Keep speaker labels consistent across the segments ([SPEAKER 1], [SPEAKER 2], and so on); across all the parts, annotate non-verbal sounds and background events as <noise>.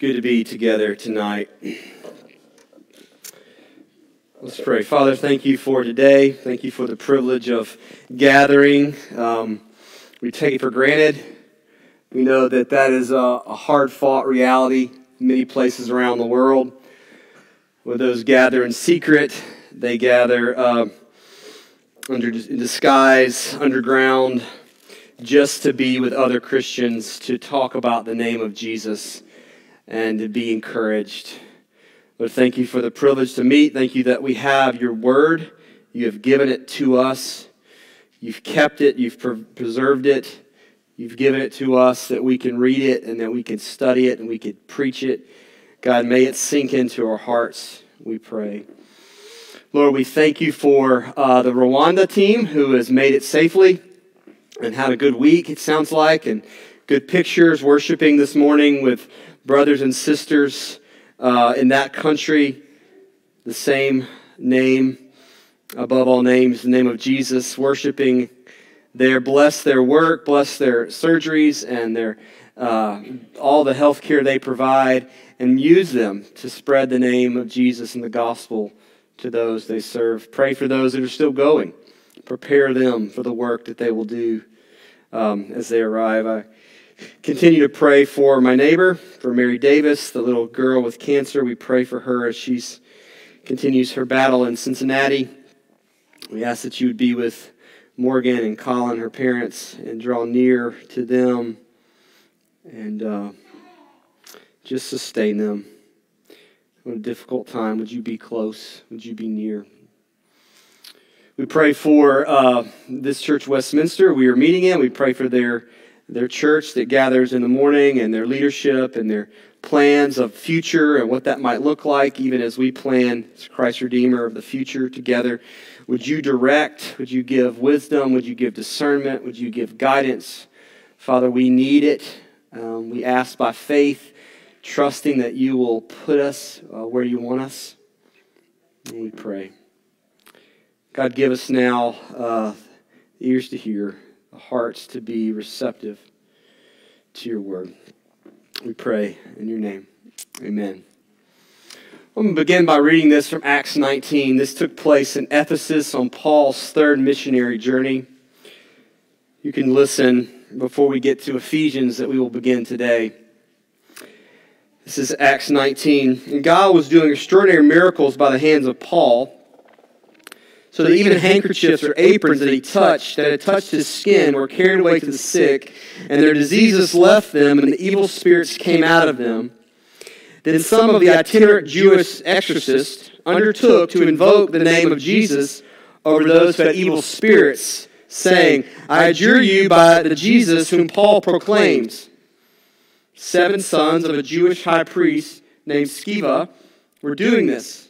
[SPEAKER 1] good to be together tonight. Let's pray. Father, thank you for today. Thank you for the privilege of gathering. Um, we take it for granted. We know that that is a, a hard fought reality in many places around the world. Where those gather in secret, they gather uh, under in disguise, underground, just to be with other Christians, to talk about the name of Jesus, and to be encouraged. Lord, thank you for the privilege to meet. Thank you that we have your word. You have given it to us. You've kept it. You've preserved it. You've given it to us that we can read it and that we can study it and we can preach it. God, may it sink into our hearts, we pray. Lord, we thank you for uh, the Rwanda team who has made it safely and had a good week, it sounds like, and good pictures, worshiping this morning with brothers and sisters uh, in that country, the same name above all names, the name of Jesus, worshiping there. Bless their work, bless their surgeries, and their uh, all the health care they provide, and use them to spread the name of Jesus and the gospel to those they serve. Pray for those that are still going. Prepare them for the work that they will do um, as they arrive. I continue to pray for my neighbor, for Mary Davis, the little girl with cancer. We pray for her as she continues her battle in Cincinnati. We ask that you would be with Morgan and Colin, her parents, and draw near to them and uh, just sustain them. What a difficult time. Would you be close? Would you be near? We pray for uh, this church, Westminster, we are meeting in. We pray for their, their church that gathers in the morning and their leadership and their plans of future and what that might look like, even as we plan as Christ Redeemer of the future together. Would you direct? Would you give wisdom? Would you give discernment? Would you give guidance? Father, we need it. Um, we ask by faith, trusting that you will put us uh, where you want us. And we pray. God, give us now uh, ears to hear, hearts to be receptive to your word. We pray in your name. Amen. I'm going to begin by reading this from Acts 19. This took place in Ephesus on Paul's third missionary journey. You can listen before we get to Ephesians that we will begin today. This is Acts 19. And God was doing extraordinary miracles by the hands of Paul so that even handkerchiefs or aprons that he touched, that had touched his skin, were carried away to the sick, and their diseases left them, and the evil spirits came out of them. Then some of the itinerant Jewish exorcists undertook to invoke the name of Jesus over those who had evil spirits, saying, I adjure you by the Jesus whom Paul proclaims. Seven sons of a Jewish high priest named Sceva were doing this.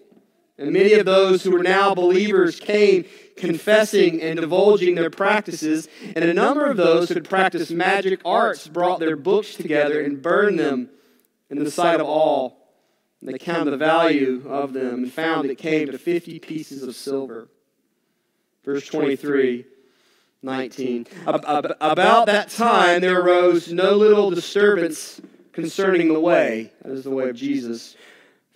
[SPEAKER 1] And many of those who were now believers came confessing and divulging their practices. And a number of those who had practiced magic arts brought their books together and burned them in the sight of all. And they counted the value of them and found it came to 50 pieces of silver. Verse 23. 19. About that time there arose no little disturbance concerning the way. That is the way of Jesus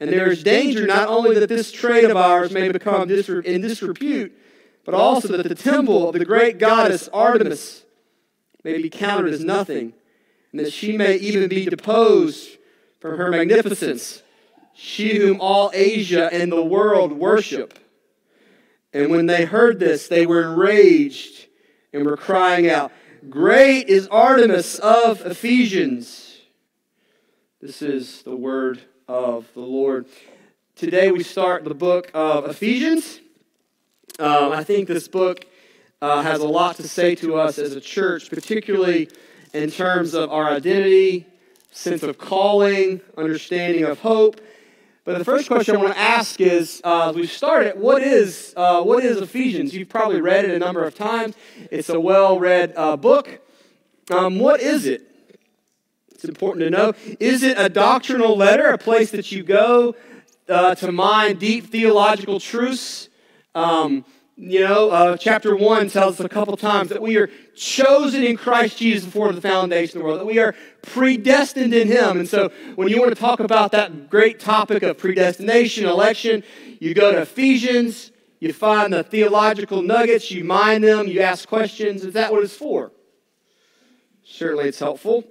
[SPEAKER 1] And there is danger not only that this trade of ours may become in disrepute, but also that the temple of the great goddess Artemis may be counted as nothing, and that she may even be deposed from her magnificence, she whom all Asia and the world worship. And when they heard this, they were enraged and were crying out, Great is Artemis of Ephesians. This is the word of the Lord. Today we start the book of Ephesians. Um, I think this book uh, has a lot to say to us as a church, particularly in terms of our identity, sense of calling, understanding of hope. But the first question I want to ask is, uh, as we started, what is uh, what is Ephesians? You've probably read it a number of times. It's a well-read uh, book. Um, what is it? It's important to know. Is it a doctrinal letter, a place that you go uh, to mine deep theological truths? Um, you know, uh, chapter 1 tells us a couple times that we are chosen in Christ Jesus before the foundation of the world, that we are predestined in Him. And so, when you want to talk about that great topic of predestination, election, you go to Ephesians, you find the theological nuggets, you mine them, you ask questions. Is that what it's for? Certainly, it's helpful.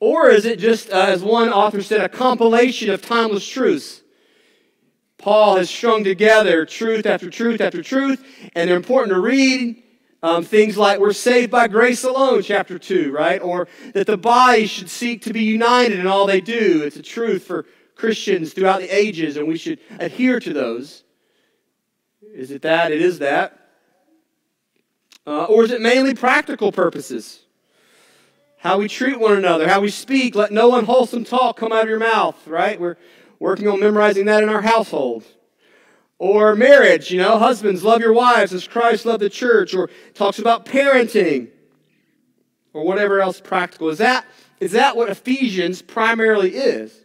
[SPEAKER 1] Or is it just, uh, as one author said, a compilation of timeless truths? Paul has strung together truth after truth after truth, and they're important to read. Um, things like we're saved by grace alone, chapter 2, right? Or that the body should seek to be united in all they do. It's a truth for Christians throughout the ages, and we should adhere to those. Is it that? It is that. Uh, or is it mainly practical purposes? How we treat one another, how we speak, let no unwholesome talk come out of your mouth, right? We're working on memorizing that in our household. Or marriage, you know, husbands, love your wives as Christ loved the church. Or talks about parenting. Or whatever else practical. Is that, is that what Ephesians primarily is?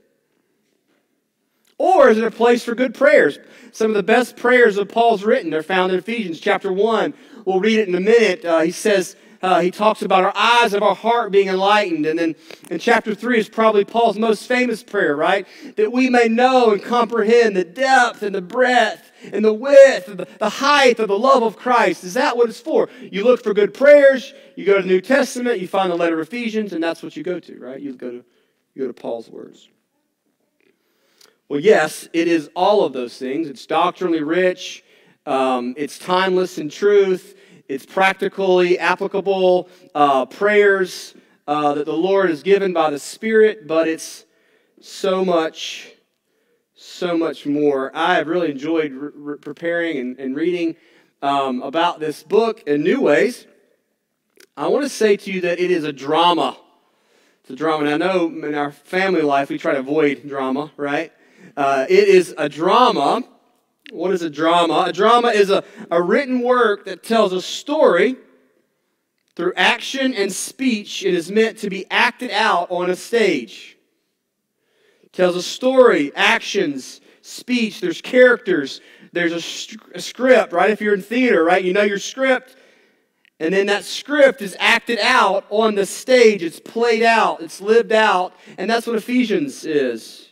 [SPEAKER 1] Or is it a place for good prayers? Some of the best prayers of Paul's written are found in Ephesians chapter 1. We'll read it in a minute. Uh, he says, uh, he talks about our eyes of our heart being enlightened. And then in chapter 3 is probably Paul's most famous prayer, right? That we may know and comprehend the depth and the breadth and the width and the, the height of the love of Christ. Is that what it's for? You look for good prayers, you go to the New Testament, you find the letter of Ephesians, and that's what you go to, right? You go to, you go to Paul's words. Well, yes, it is all of those things. It's doctrinally rich, um, it's timeless in truth, it's practically applicable uh, prayers uh, that the Lord has given by the Spirit, but it's so much, so much more. I have really enjoyed re- preparing and, and reading um, about this book in new ways. I want to say to you that it is a drama. It's a drama. And I know in our family life we try to avoid drama, right? Uh, it is a drama what is a drama? A drama is a, a written work that tells a story through action and speech. It is meant to be acted out on a stage. It tells a story, actions, speech. There's characters. There's a, a script, right? If you're in theater, right? You know your script. And then that script is acted out on the stage. It's played out. It's lived out. And that's what Ephesians is.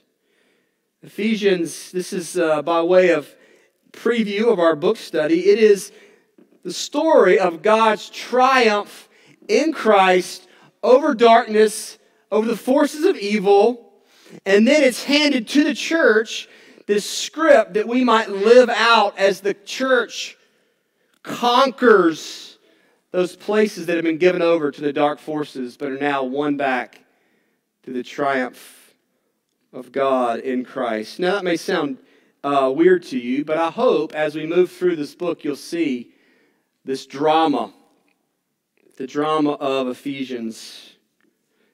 [SPEAKER 1] Ephesians, this is uh, by way of preview of our book study. It is the story of God's triumph in Christ over darkness, over the forces of evil, and then it's handed to the church this script that we might live out as the church conquers those places that have been given over to the dark forces but are now won back through the triumph of God in Christ. Now, that may sound uh, weird to you, but I hope as we move through this book, you'll see this drama, the drama of Ephesians.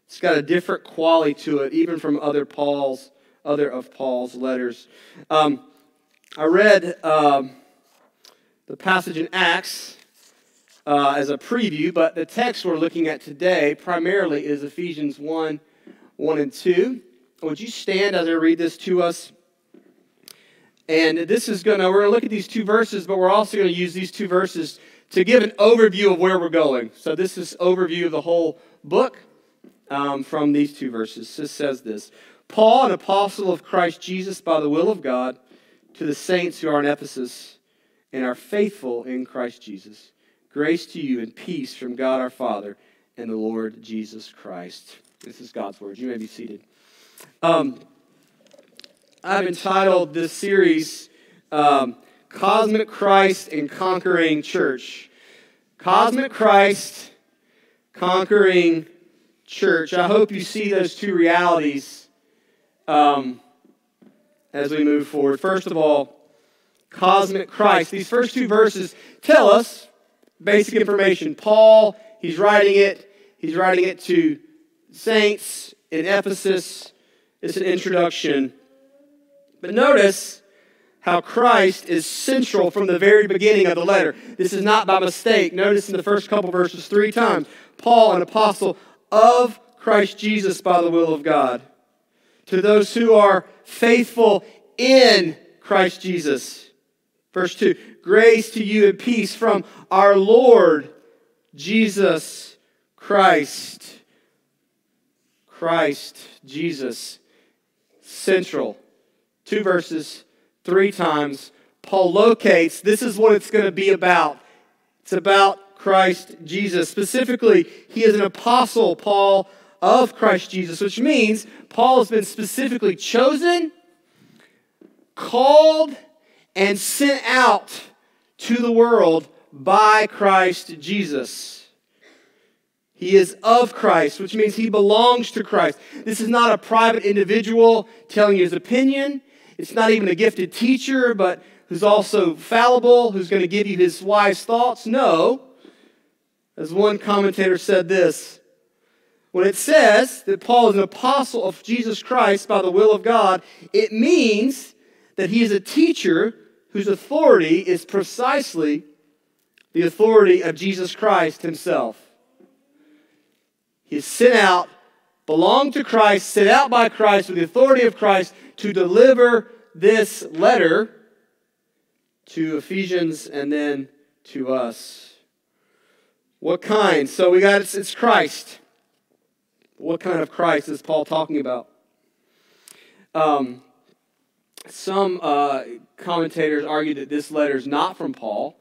[SPEAKER 1] It's got a different quality to it, even from other Paul's, other of Paul's letters. Um, I read um, the passage in Acts uh, as a preview, but the text we're looking at today primarily is Ephesians 1 1 and 2. Would you stand as I read this to us? And this is going to, we're going to look at these two verses, but we're also going to use these two verses to give an overview of where we're going. So this is overview of the whole book um, from these two verses. This says this Paul, an apostle of Christ Jesus by the will of God, to the saints who are in Ephesus and are faithful in Christ Jesus. Grace to you and peace from God our Father and the Lord Jesus Christ. This is God's word. You may be seated. Um, I've entitled this series um, Cosmic Christ and Conquering Church. Cosmic Christ, Conquering Church. I hope you see those two realities um, as we move forward. First of all, Cosmic Christ. These first two verses tell us basic information. Paul, he's writing it, he's writing it to saints in Ephesus. It's an introduction. But notice how Christ is central from the very beginning of the letter. This is not by mistake. Notice in the first couple verses three times Paul, an apostle of Christ Jesus by the will of God. To those who are faithful in Christ Jesus. Verse 2 Grace to you and peace from our Lord Jesus Christ. Christ, Jesus, central. Two verses, three times. Paul locates this is what it's going to be about. It's about Christ Jesus. Specifically, he is an apostle, Paul, of Christ Jesus, which means Paul has been specifically chosen, called, and sent out to the world by Christ Jesus. He is of Christ, which means he belongs to Christ. This is not a private individual telling his opinion. It's not even a gifted teacher, but who's also fallible, who's going to give you his wise thoughts. No. As one commentator said this when it says that Paul is an apostle of Jesus Christ by the will of God, it means that he is a teacher whose authority is precisely the authority of Jesus Christ himself. He is sent out, belonged to Christ, sent out by Christ with the authority of Christ to deliver this letter to Ephesians and then to us. What kind? So we got it's Christ. What kind of Christ is Paul talking about? Um, some uh, commentators argue that this letter is not from Paul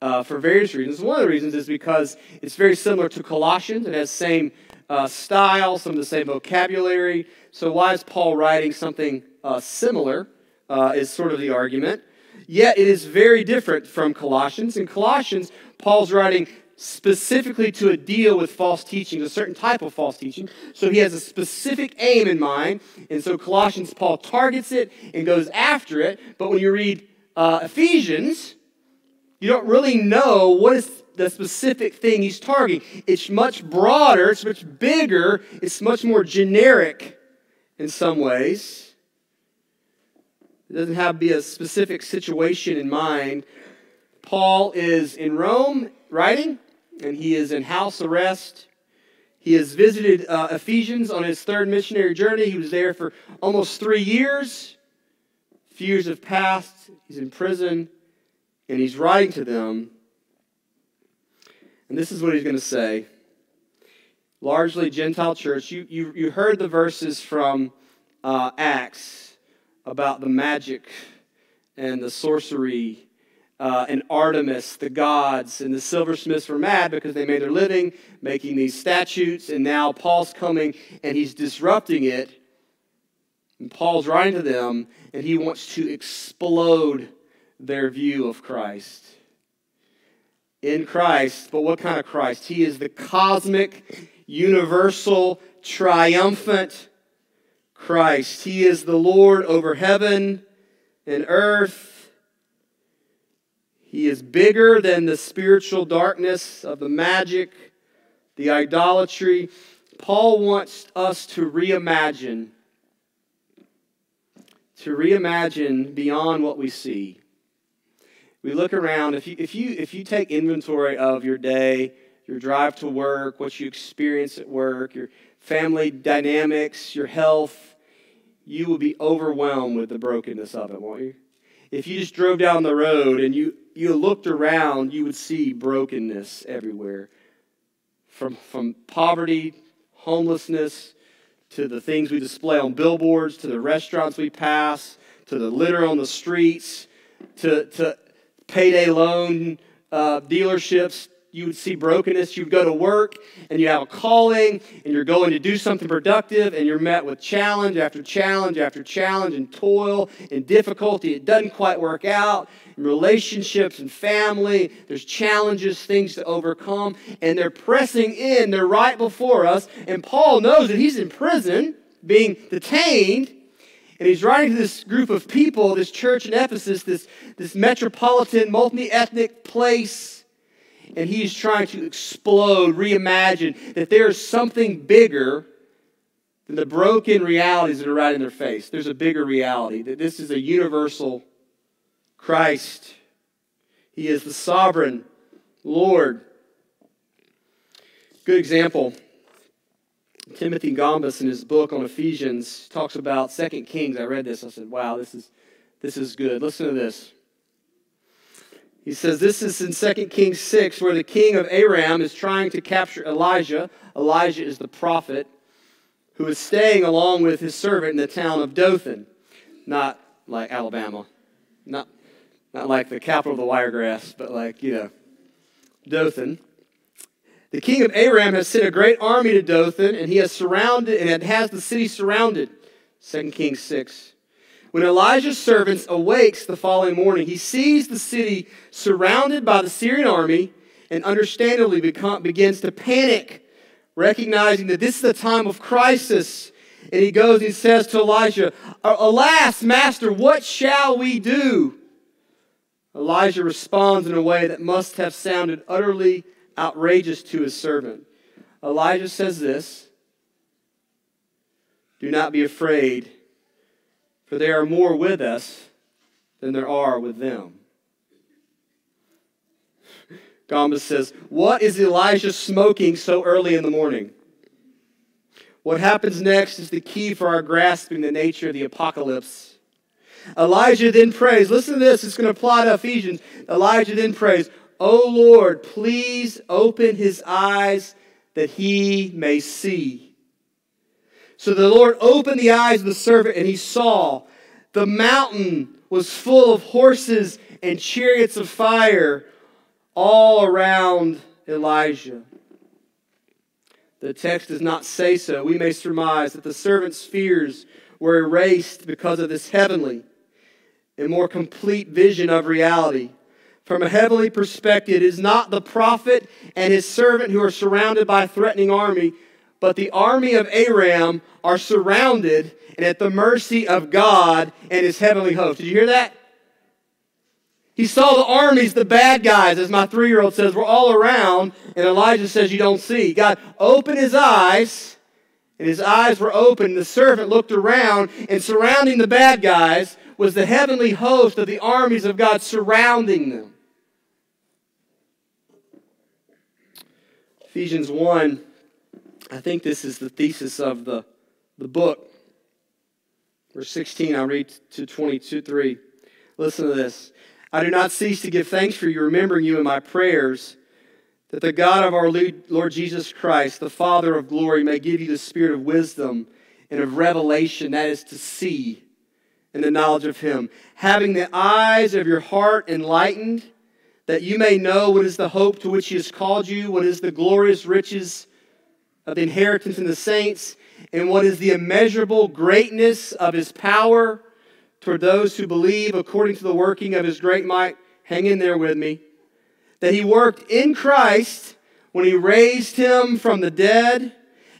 [SPEAKER 1] uh, for various reasons. One of the reasons is because it's very similar to Colossians. It has same uh, style, some of the same vocabulary. So, why is Paul writing something uh, similar? Uh, is sort of the argument. Yet, it is very different from Colossians. In Colossians, Paul's writing specifically to deal with false teaching, a certain type of false teaching. So, he has a specific aim in mind. And so, Colossians, Paul targets it and goes after it. But when you read uh, Ephesians, you don't really know what is the specific thing he's targeting. It's much broader, it's much bigger, it's much more generic in some ways. It doesn't have to be a specific situation in mind. Paul is in Rome writing, and he is in house arrest. He has visited uh, Ephesians on his third missionary journey. He was there for almost three years. A few years have passed. He's in prison, and he's writing to them and this is what he's going to say. Largely Gentile church. You, you, you heard the verses from uh, Acts about the magic and the sorcery uh, and Artemis, the gods, and the silversmiths were mad because they made their living making these statutes, and now Paul's coming and he's disrupting it. And Paul's writing to them, and he wants to explode their view of Christ in Christ, but what kind of Christ? He is the cosmic, universal, triumphant Christ. He is the Lord over heaven and earth. He is bigger than the spiritual darkness of the magic, the idolatry. Paul wants us to reimagine, to reimagine beyond what we see we look around if you if you if you take inventory of your day your drive to work what you experience at work your family dynamics your health you will be overwhelmed with the brokenness of it won't you? If you just drove down the road and you you looked around you would see brokenness everywhere. From from poverty homelessness to the things we display on billboards to the restaurants we pass to the litter on the streets to, to payday loan uh, dealerships you would see brokenness. You'd go to work and you have a calling and you're going to do something productive and you're met with challenge after challenge after challenge and toil and difficulty. It doesn't quite work out. In relationships and family, there's challenges, things to overcome, and they're pressing in. They're right before us. And Paul knows that he's in prison, being detained. And he's writing to this group of people, this church in Ephesus, this, this metropolitan, multi ethnic place and he's trying to explode, reimagine that there is something bigger than the broken realities that are right in their face. There's a bigger reality, that this is a universal Christ. He is the sovereign Lord. Good example. Timothy Gombis in his book on Ephesians talks about Second Kings. I read this. I said, wow, this is, this is good. Listen to this. He says this is in 2 Kings 6, where the king of Aram is trying to capture Elijah. Elijah is the prophet who is staying along with his servant in the town of Dothan, not like Alabama, not, not like the capital of the wiregrass, but like, you know, Dothan. The king of Aram has sent a great army to Dothan, and he has surrounded and has the city surrounded. 2 Kings 6. When Elijah's servants awakes the following morning, he sees the city surrounded by the Syrian army and understandably begins to panic, recognizing that this is a time of crisis. And he goes and he says to Elijah, Alas, master, what shall we do? Elijah responds in a way that must have sounded utterly outrageous to his servant. Elijah says this Do not be afraid for there are more with us than there are with them. Gombis says, What is Elijah smoking so early in the morning? What happens next is the key for our grasping the nature of the apocalypse. Elijah then prays. Listen to this, it's going to apply to Ephesians. Elijah then prays, O Lord, please open his eyes that he may see. So the Lord opened the eyes of the servant, and he saw the mountain was full of horses and chariots of fire all around Elijah. The text does not say so. We may surmise that the servant's fears were erased because of this heavenly and more complete vision of reality. From a heavenly perspective, it is not the prophet and his servant who are surrounded by a threatening army, but the army of Aram are surrounded and at the mercy of God and his heavenly host. Did you hear that? He saw the armies, the bad guys, as my three year old says, were all around, and Elijah says, You don't see. God opened his eyes, and his eyes were open. The servant looked around, and surrounding the bad guys was the heavenly host of the armies of God surrounding them. Ephesians 1 I think this is the thesis of the, the book. Verse 16, I'll read to 22, 3. Listen to this. I do not cease to give thanks for you, remembering you in my prayers, that the God of our Lord Jesus Christ, the Father of glory, may give you the spirit of wisdom and of revelation, that is to see, in the knowledge of him, having the eyes of your heart enlightened, that you may know what is the hope to which he has called you, what is the glorious riches of the inheritance in the saints, and what is the immeasurable greatness of his power toward those who believe according to the working of his great might. Hang in there with me. That he worked in Christ when he raised him from the dead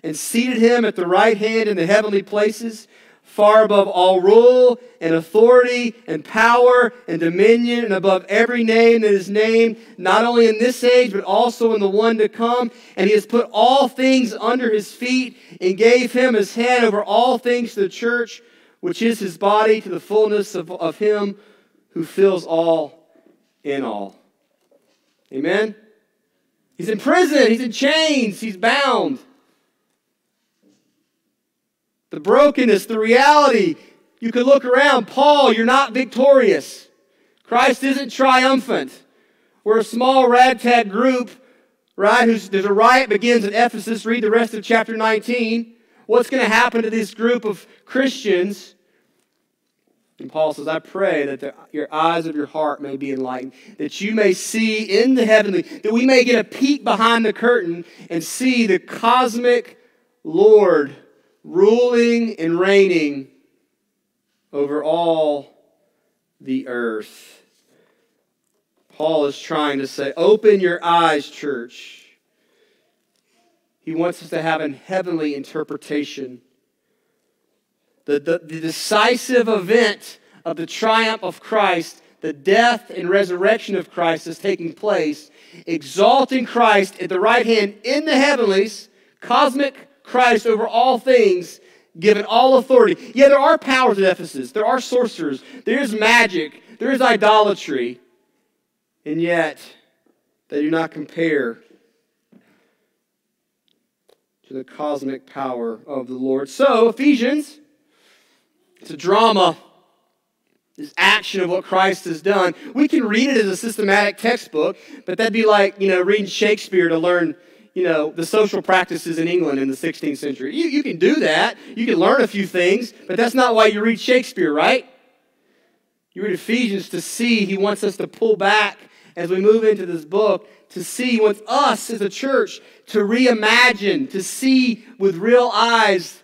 [SPEAKER 1] and seated him at the right hand in the heavenly places far above all rule and authority and power and dominion and above every name that is named, not only in this age, but also in the one to come. And he has put all things under his feet and gave him his head over all things to the church, which is his body, to the fullness of, of him who fills all in all. Amen? He's in prison, he's in chains, he's bound the brokenness, the reality. You could look around. Paul, you're not victorious. Christ isn't triumphant. We're a small ragtag group, right? Who's, there's a riot begins in Ephesus. Read the rest of chapter 19. What's going to happen to this group of Christians? And Paul says, I pray that the, your eyes of your heart may be enlightened, that you may see in the heavenly, that we may get a peek behind the curtain and see the cosmic Lord ruling and reigning over all the earth. Paul is trying to say, Open your eyes, church. He wants us to have a heavenly interpretation the, the, the decisive event of the triumph of Christ, the death and resurrection of Christ is taking place, exalting Christ at the right hand in the heavenlies, cosmic Christ over all things, given all authority. Yeah, there are powers at Ephesus, there are sorcerers, there is magic, there is idolatry, and yet they do not compare to the cosmic power of the Lord. So, Ephesians it's a drama. This action of what Christ has done. We can read it as a systematic textbook, but that'd be like, you know, reading Shakespeare to learn, you know, the social practices in England in the 16th century. You, you can do that. You can learn a few things, but that's not why you read Shakespeare, right? You read Ephesians to see he wants us to pull back as we move into this book to see, he wants us as a church to reimagine, to see with real eyes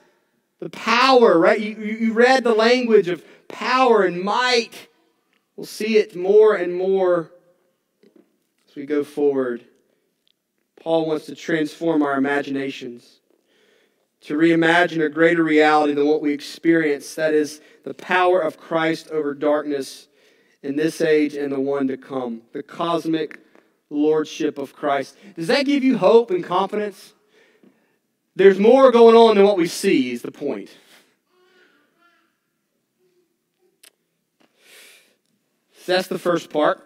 [SPEAKER 1] the power, right? You, you read the language of power and might. We'll see it more and more as we go forward. Paul wants to transform our imaginations, to reimagine a greater reality than what we experience. That is the power of Christ over darkness in this age and the one to come, the cosmic lordship of Christ. Does that give you hope and confidence? There's more going on than what we see, is the point. That's the first part.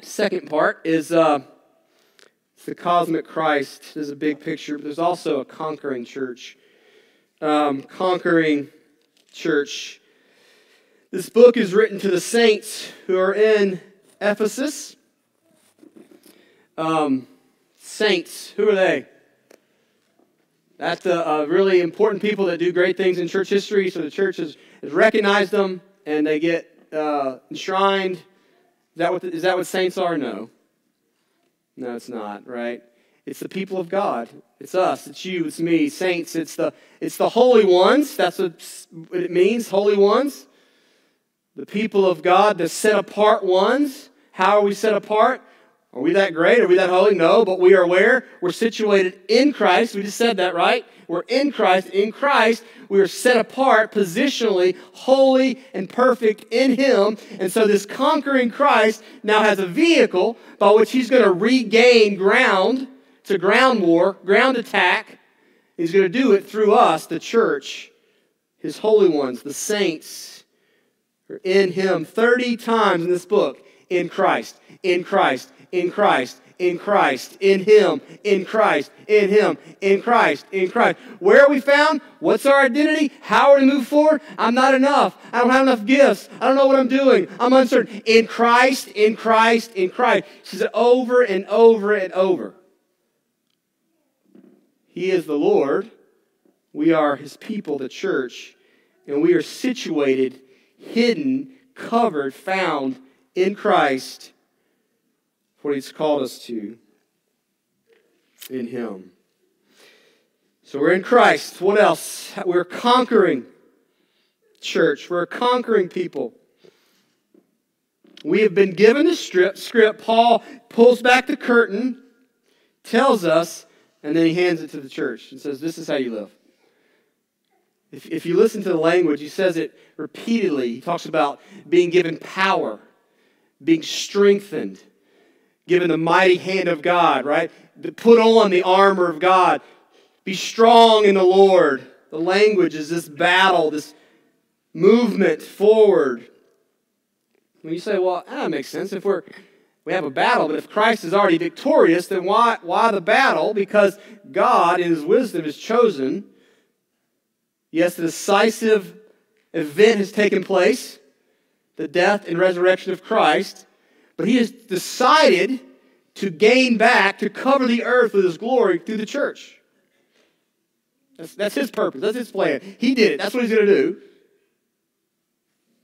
[SPEAKER 1] Second part is uh, the cosmic Christ. is a big picture, but there's also a conquering church. Um, conquering church. This book is written to the saints who are in Ephesus. Um, saints, who are they? That's the uh, really important people that do great things in church history. So the church has, has recognized them and they get uh, enshrined. Is that, what the, is that what saints are? No. No, it's not, right? It's the people of God. It's us. It's you. It's me. Saints. It's the, it's the holy ones. That's what it means, holy ones. The people of God, the set apart ones. How are we set apart? Are we that great? Are we that holy? No, but we are where? We're situated in Christ. We just said that, right? We're in Christ. In Christ, we are set apart positionally, holy and perfect in Him. And so this conquering Christ now has a vehicle by which He's going to regain ground. It's a ground war, ground attack. He's going to do it through us, the church, His holy ones, the saints, are in Him 30 times in this book. In Christ, in Christ, in Christ, in Christ, in Him, in Christ, in Him, in Christ, in Christ. Where are we found? What's our identity? How are we move forward? I'm not enough. I don't have enough gifts. I don't know what I'm doing. I'm uncertain. In Christ, in Christ, in Christ. She says it over and over and over. He is the Lord. We are His people, the church, and we are situated, hidden, covered, found in Christ what He's called us to in Him. So we're in Christ. What else? We're conquering church. We're conquering people. We have been given the script. Paul pulls back the curtain, tells us, and then he hands it to the church and says, This is how you live. If, if you listen to the language, he says it repeatedly. He talks about being given power, being strengthened, given the mighty hand of God, right? Put on the armor of God. Be strong in the Lord. The language is this battle, this movement forward. When you say, well, that makes sense. If we're we have a battle, but if Christ is already victorious, then why, why the battle? Because God, in His wisdom, has chosen. Yes, the decisive event has taken place the death and resurrection of Christ. But he has decided to gain back, to cover the earth with his glory through the church. That's, that's his purpose. That's his plan. He did it. That's what he's going to do.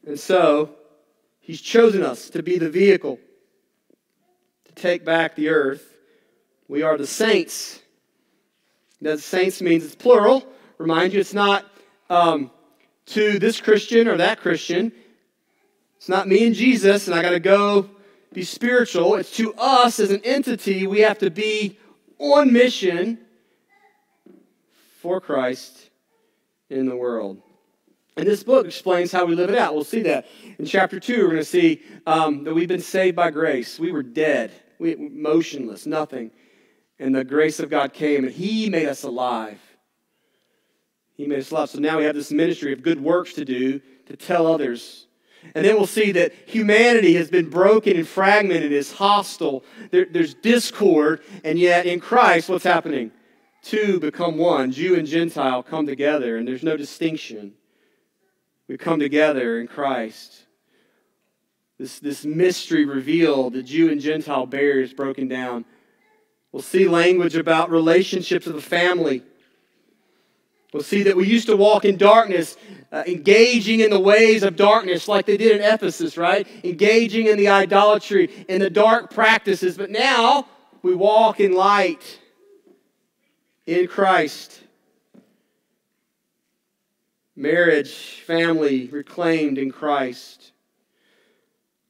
[SPEAKER 1] And so, He's chosen us to be the vehicle to take back the earth. We are the saints. That saints means it's plural. Remind you, it's not um, to this Christian or that Christian. It's not me and Jesus, and I got to go be spiritual. It's to us as an entity. We have to be on mission for Christ in the world. And this book explains how we live it out. We'll see that. In chapter 2, we're going to see um, that we've been saved by grace. We were dead, we, motionless, nothing. And the grace of God came, and He made us alive. He made us alive. So now we have this ministry of good works to do to tell others. And then we'll see that humanity has been broken and fragmented, is hostile. There, there's discord, and yet in Christ, what's happening? Two become one. Jew and Gentile come together, and there's no distinction. We come together in Christ. This, this mystery revealed, the Jew and Gentile barriers broken down. We'll see language about relationships of the family. We'll see that we used to walk in darkness, uh, engaging in the ways of darkness like they did in Ephesus, right? Engaging in the idolatry, in the dark practices. But now we walk in light in Christ. Marriage, family reclaimed in Christ.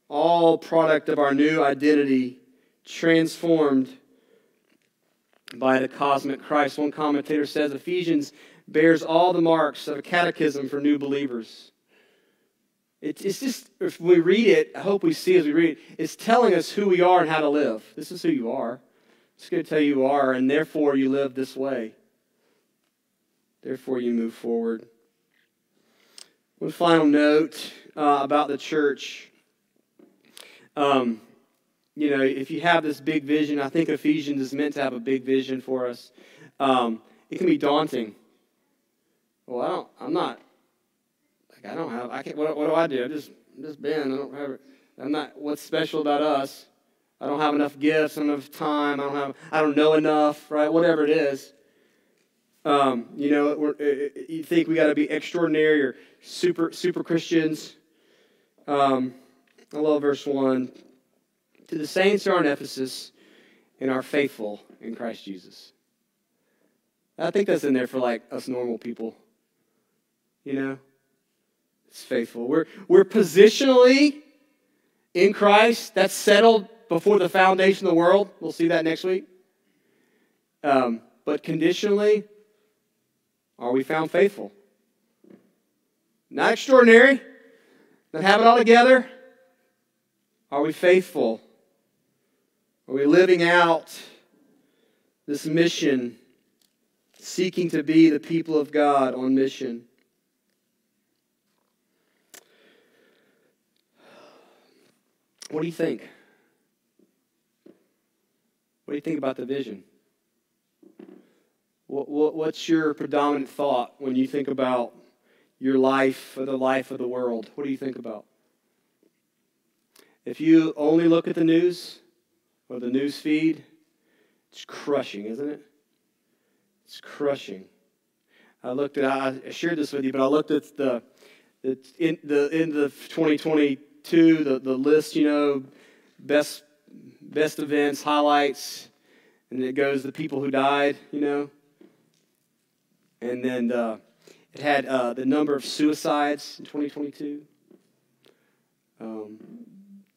[SPEAKER 1] All product of our new identity transformed by the cosmic Christ. One commentator says Ephesians bears all the marks of a catechism for new believers. It's, just, if we read it, I hope we see as we read it, it's telling us who we are and how to live. This is who you are. It's going to tell you you are, and therefore you live this way. Therefore you move forward. One final note uh, about the church. Um, you know, if you have this big vision, I think Ephesians is meant to have a big vision for us. Um, it can be daunting. Well, I don't. I'm not. Like I don't have. I can't. What, what do I do? I just I'm just Ben. I don't have. I'm not. What's special about us? I don't have enough gifts, enough time. I don't have. I don't know enough. Right? Whatever it is. Um, you know, you think we got to be extraordinary or super super Christians. Um, I love verse one. To the saints who are in Ephesus and are faithful in Christ Jesus. I think that's in there for like us normal people. You know, it's faithful. We're we're positionally in Christ. That's settled before the foundation of the world. We'll see that next week. Um, but conditionally, are we found faithful? Not extraordinary, not have it all together. Are we faithful? Are we living out this mission, seeking to be the people of God on mission? What do you think? What do you think about the vision? What, what, what's your predominant thought when you think about your life or the life of the world? What do you think about? If you only look at the news or the news feed, it's crushing, isn't it? It's crushing. I looked at, I shared this with you, but I looked at the, the, in, the end of 2020 two, the, the list, you know, best best events, highlights, and it goes the people who died, you know. And then uh, it had uh, the number of suicides in 2022. Um,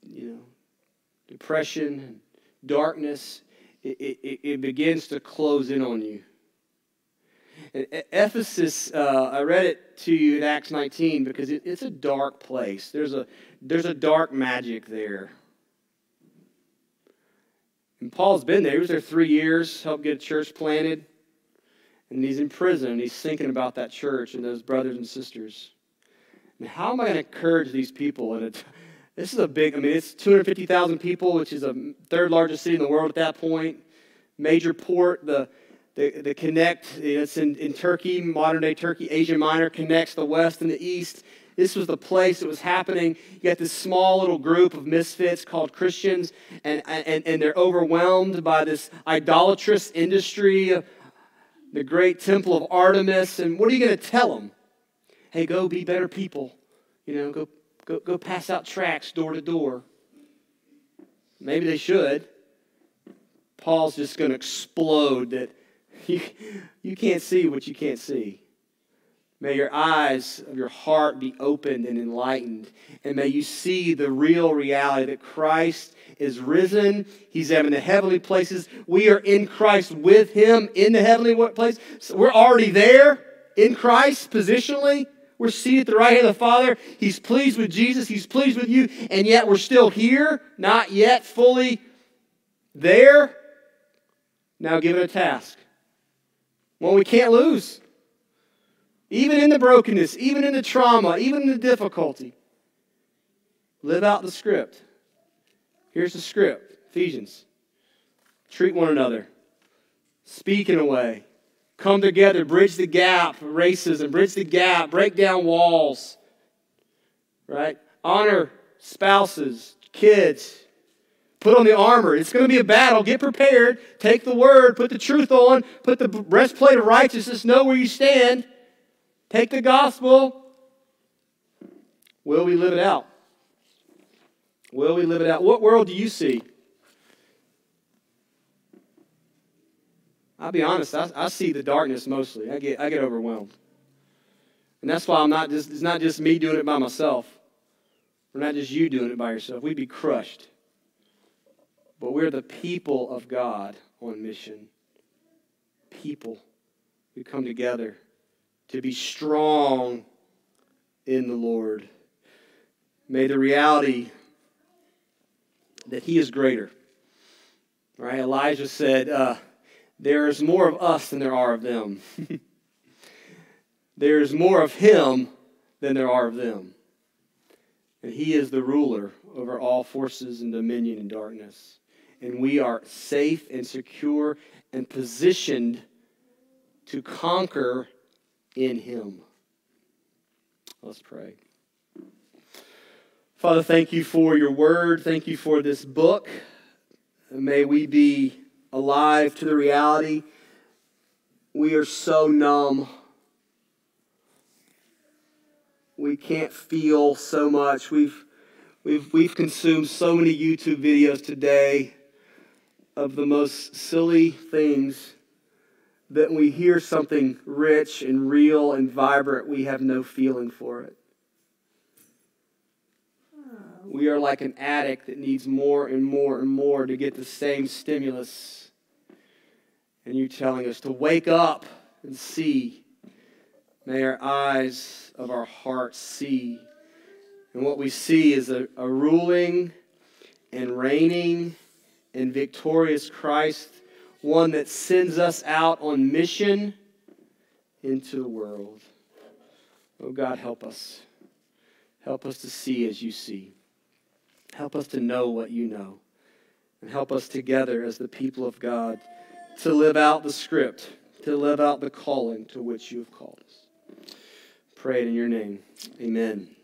[SPEAKER 1] you know, depression, darkness. It, it, it begins to close in on you. Ephesus, uh, I read it to you in Acts 19 because it, it's a dark place. There's a, there's a dark magic there. And Paul's been there. He was there three years, helped get a church planted and he's in prison and he's thinking about that church and those brothers and sisters. And how am I going to encourage these people? And this is a big, I mean, it's 250,000 people, which is a third largest city in the world at that point. Major port, the, the, the connect, it's in, in Turkey, modern day Turkey, Asia Minor connects the west and the east. This was the place it was happening. You got this small little group of misfits called Christians, and, and, and they're overwhelmed by this idolatrous industry the great temple of Artemis. And what are you going to tell them? Hey, go be better people. You know, go Go, go pass out tracts door to door. Maybe they should. Paul's just going to explode that <laughs> you, you can't see what you can't see. May your eyes of your heart be opened and enlightened. And may you see the real reality that Christ is risen. He's in the heavenly places. We are in Christ with him in the heavenly place. So we're already there in Christ positionally. We're seated at the right hand of the Father. He's pleased with Jesus. He's pleased with you. And yet we're still here, not yet fully there. Now give it a task. One we can't lose. Even in the brokenness, even in the trauma, even in the difficulty. Live out the script. Here's the script Ephesians. Treat one another. Speak in a way come together, bridge the gap, racism, bridge the gap, break down walls, right? Honor spouses, kids. Put on the armor. It's going to be a battle. Get prepared. Take the word. Put the truth on. Put the breastplate of righteousness. Know where you stand. Take the gospel. Will we live it out? Will we live it out? What world do you see? I'll be honest, I, I see the darkness mostly. I get, I get overwhelmed. And that's why I'm not just, it's not just me doing it by myself. We're not just you doing it by yourself. We'd be crushed. But we're the people of God on mission. People. We come together to be strong in the Lord. May the reality that He is greater. Right? Elijah said, uh, there's more of us than there are of them. <laughs> there's more of him than there are of them. And he is the ruler over all forces and dominion and darkness. And we are safe and secure and positioned to conquer in him. Let's pray. Father, thank you for your word. Thank you for this book. May we be alive to the reality. We are so numb. We can't feel so much. We've, we've, we've consumed so many YouTube videos today of the most silly things that we hear something rich and real and vibrant, we have no feeling for it. We are like an addict that needs more and more and more to get the same stimulus and you're telling us to wake up and see. May our eyes of our hearts see. And what we see is a, a ruling and reigning and victorious Christ, one that sends us out on mission into the world. Oh God, help us. Help us to see as you see. Help us to know what you know. And help us together as the people of God to live out the script, to live out the calling to which you have called us. Pray it in your name. Amen.